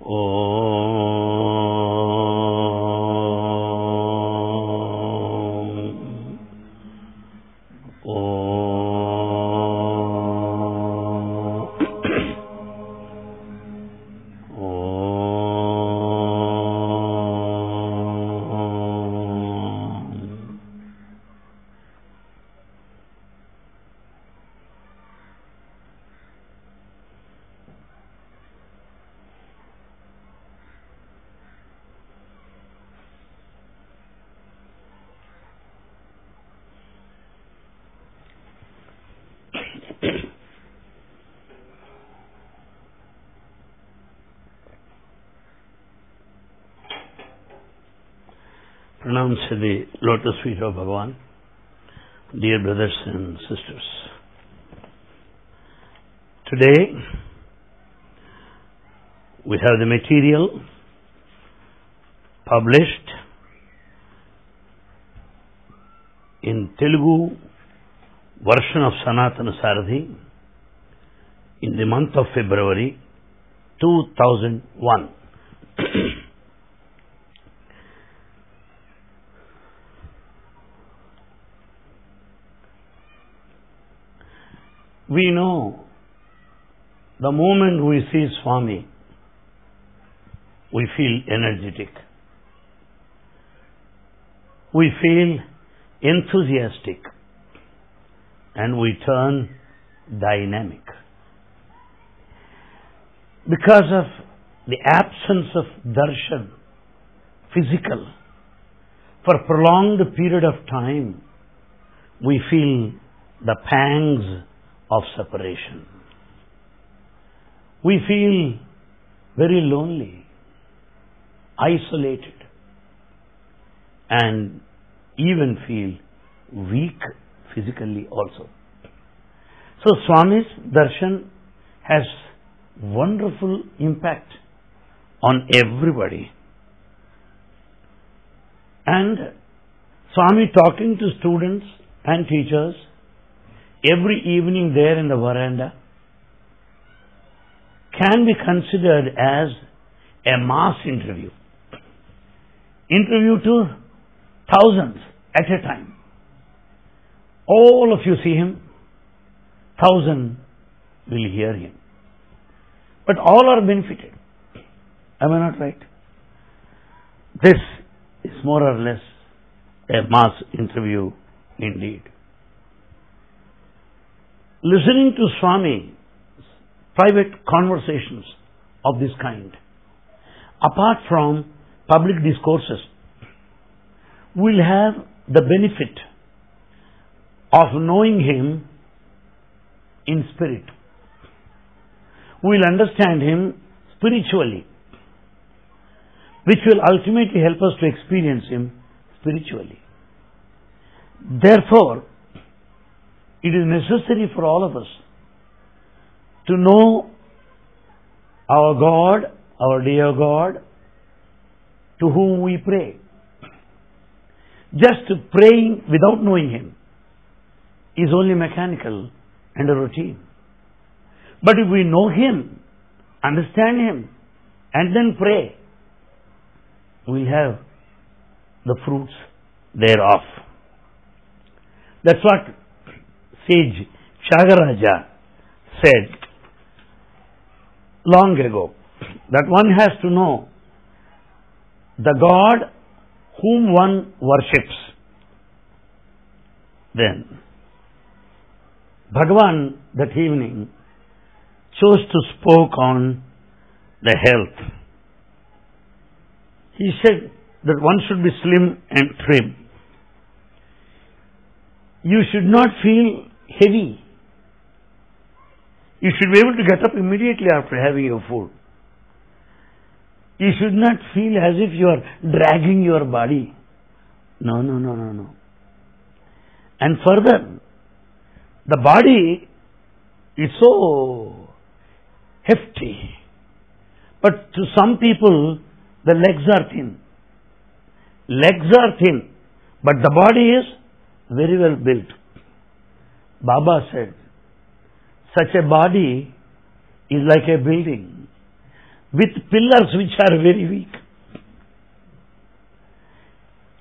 哦 Pranams the lotus feet of Bhagavan, dear brothers and sisters. Today, we have the material published in Telugu version of Sanatana Sarathi in the month of February 2001. We know the moment we see Swami, we feel energetic. We feel enthusiastic and we turn dynamic. Because of the absence of darshan, physical, for prolonged period of time, we feel the pangs of separation. We feel very lonely, isolated, and even feel weak physically also. So Swami's darshan has wonderful impact on everybody. And Swami talking to students and teachers every evening there in the veranda can be considered as a mass interview. Interview to thousands at a time. All of you see him, thousand will hear him. But all are benefited. Am I not right? This is more or less a mass interview indeed. Listening to Swami private conversations of this kind, apart from public discourses, will have the benefit of knowing him in spirit. We'll understand him spiritually, which will ultimately help us to experience him spiritually. Therefore, it is necessary for all of us to know our God, our dear God, to whom we pray. Just praying without knowing Him is only mechanical and a routine. But if we know Him, understand Him, and then pray, we'll have the fruits thereof. That's what sage Tyagaraja said long ago that one has to know the God whom one worships. Then, Bhagavan that evening chose to spoke on the health. He said that one should be slim and trim. You should not feel heavy. You should be able to get up immediately after having your food. You should not feel as if you are dragging your body. No, no, no, no, no. And further, the body is so hefty. But to some people, the legs are thin. Legs are thin, but the body is very well built. Baba said, such a body is like a building. with pillars which are very weak.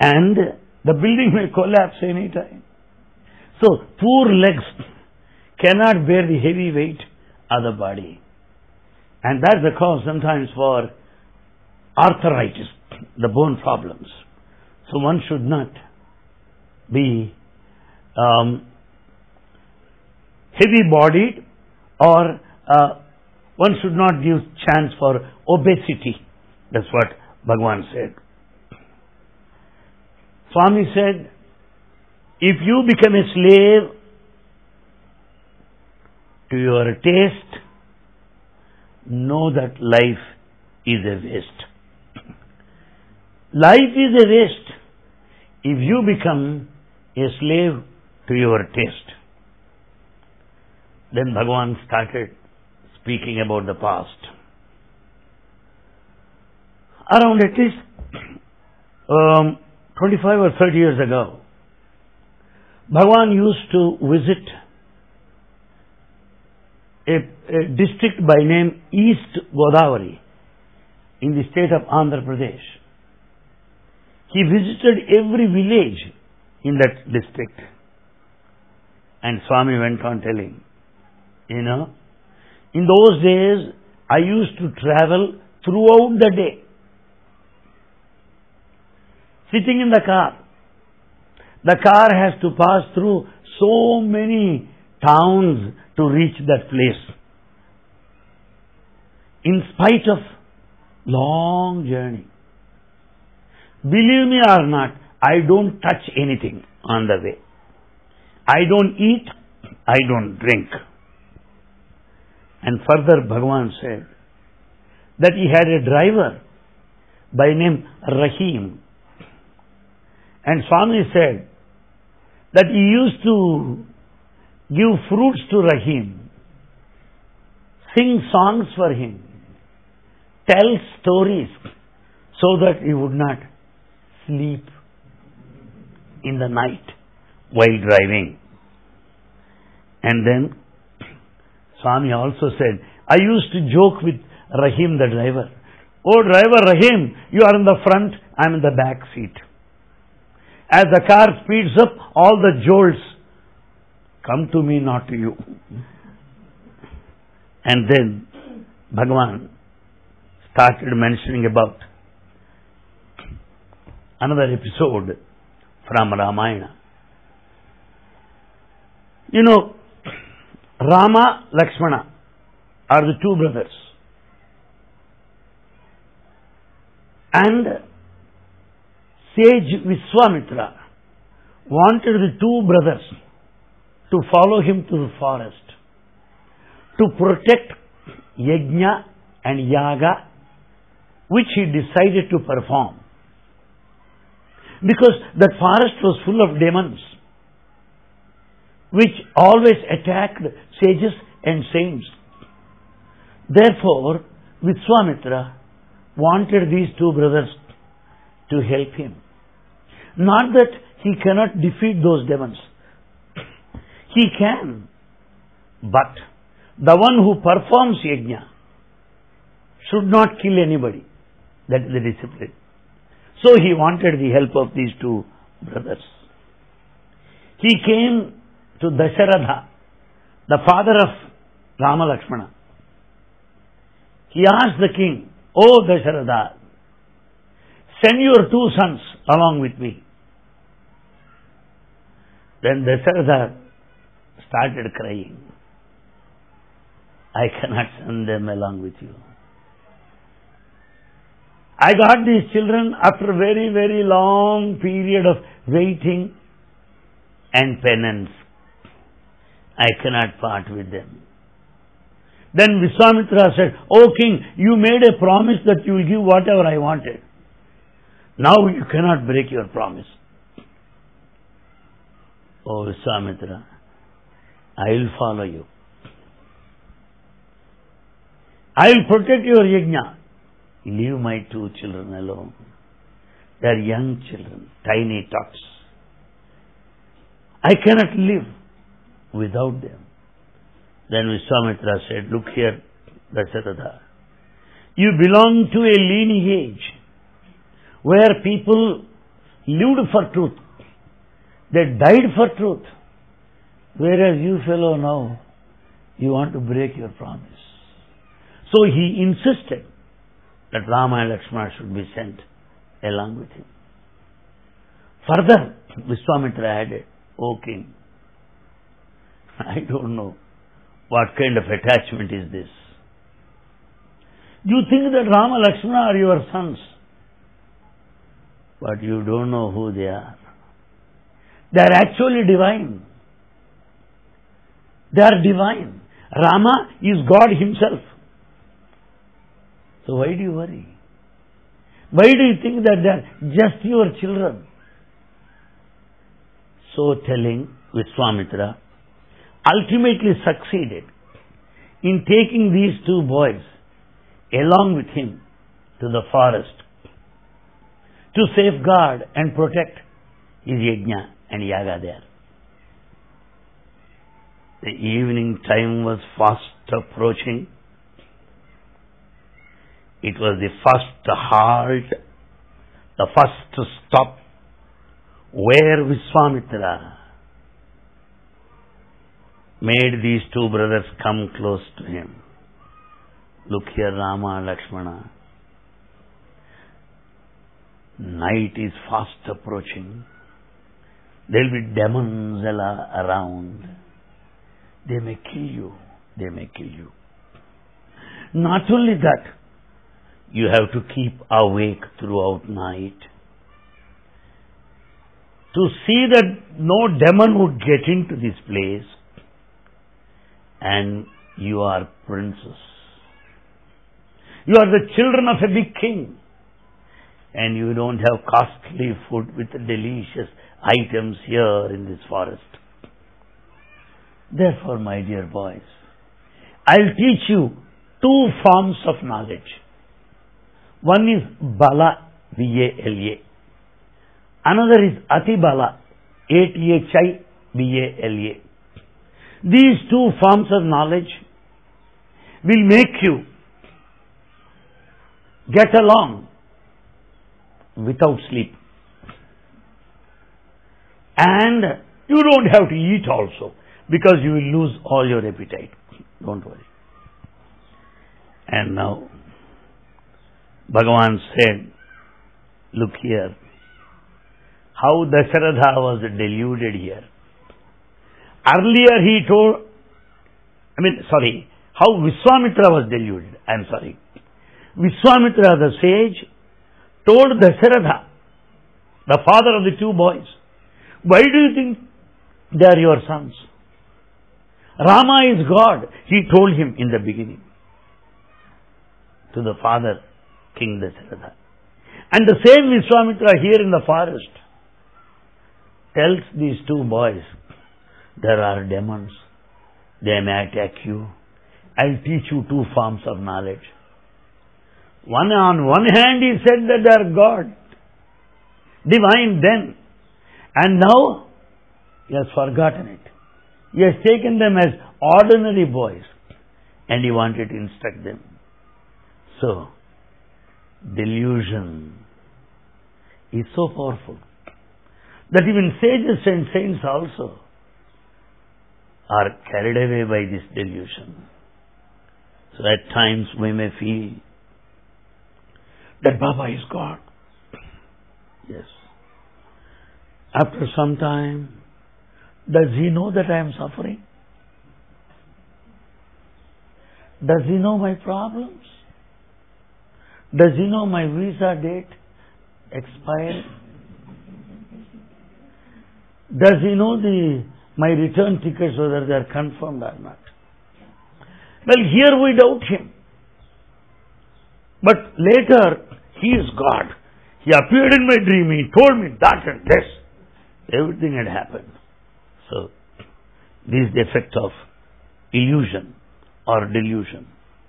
And the building may collapse any time. So, poor legs cannot bear the heavy weight of the body. And that's the cause sometimes for arthritis, the bone problems. So one should not be um, heavy bodied or uh, one should not give chance for obesity. That's what Bhagwan said. Swami said, if you become a slave to your taste, know that life is a waste. Life is a waste if you become a slave to your taste. Then Bhagavan started speaking about the past. Around at least um, 25 or 30 years ago, Bhagavan used to visit a, a district by name East Godavari in the state of Andhra Pradesh. He visited every village in that district. And Swami went on telling, you know, in those days I used to travel throughout the day. Sitting in the car. The car has to pass through so many towns to reach that place. In spite of long journey. Believe me or not, I don't touch anything on the way. I don't eat, I don't drink. And further Bhagavan said that he had a driver by name Rahim. And Swami said that he used to give fruits to Rahim, sing songs for him, tell stories so that he would not sleep in the night while driving. And then Swami also said, I used to joke with Rahim the driver. Oh driver Rahim, you are in the front, I am in the back seat. As the car speeds up, all the jolts come to me, not to you. And then Bhagavan started mentioning about another episode from Ramayana. You know, Rama, Lakshmana are the two brothers. And sage Viswamitra wanted the two brothers to follow him to the forest to protect yajna and yaga which he decided to perform because that forest was full of demons which always attacked sages and saints. Therefore, Vishwamitra wanted these two brothers to help him. Not that he cannot defeat those demons. He can. But the one who performs yajna should not kill anybody. That is the discipline. So he wanted the help of these two brothers. He came to Dasharatha, the father of Rama Lakshmana. He asked the king, O Dasharatha, send your two sons along with me. Then Dasharatha started crying. I cannot send them along with you. I got these children after a very, very long period of waiting and penance. I cannot part with them. Then Vishwamitra said, O king, you made a promise that you will give whatever I wanted. Now you cannot break your promise. Oh Vishwamitra, I will follow you. I will protect your yajna. Leave my two children alone. They are young children, tiny tots. I cannot live without them. Then Vishwamitra said, Look here, Dasharatha. You belong to a lineage where people lived for truth. They died for truth. Whereas you fellow now, you want to break your promise. So he insisted that Rama and Lakshmana should be sent along with him. Further, Vishwamitra added, O king, I don't know what kind of attachment is this. You think that Rama Lakshmana are your sons, but you don't know who they are. They are actually divine. They are divine. Rama is God Himself. So why do you worry? Why do you think that they are just your children? So telling Vishwamitra ultimately succeeded in taking these two boys along with him to the forest to safeguard and protect his yajna and yaga there. The evening time was fast approaching. It was the first halt, the first stop where Vishwamitra made these two brothers come close to him. Look here, Rama, Lakshmana. Night is fast approaching. There will be demons around. They may kill you. They may kill you. Not only that, you have to keep awake throughout night to see that no demon would get into this place and you are princes. You are the children of a big king and you don't have costly food with delicious items here in this forest. Therefore, my dear boys, I'll teach you two forms of knowledge. One is Bala, B-A-L-A. Another is Ati Bala, A-T-H-I-B-A-L-A. These two forms of knowledge will make you get along without sleep. And you don't have to eat also because you will lose all your appetite. Don't worry. And now, Bhagavan said, look here, how Dasharatha was deluded here. Earlier he told, I mean, sorry, how Vishwamitra was deluded. I am sorry. Vishwamitra, the sage, told Dasharatha, the father of the two boys, why do you think they are your sons? Rama is God, he told him in the beginning to the father, King Dasharatha. And the same Vishwamitra here in the forest tells these two boys, there are demons, they may attack you. I'll teach you two forms of knowledge. One on one hand he said that they are God, divine then, and now he has forgotten it. He has taken them as ordinary boys and he wanted to instruct them. So, delusion is so powerful that even sages and saints also are carried away by this delusion. So at times we may feel that Baba is God. Yes. After some time, does he know that I am suffering? Does he know my problems? Does he know my visa date expired? Does he know the my return tickets whether they are confirmed or not? Well, here we doubt him. But later, he is God. He appeared in my dream. He told me that and this. Everything had happened. So, this is the effect of illusion or delusion.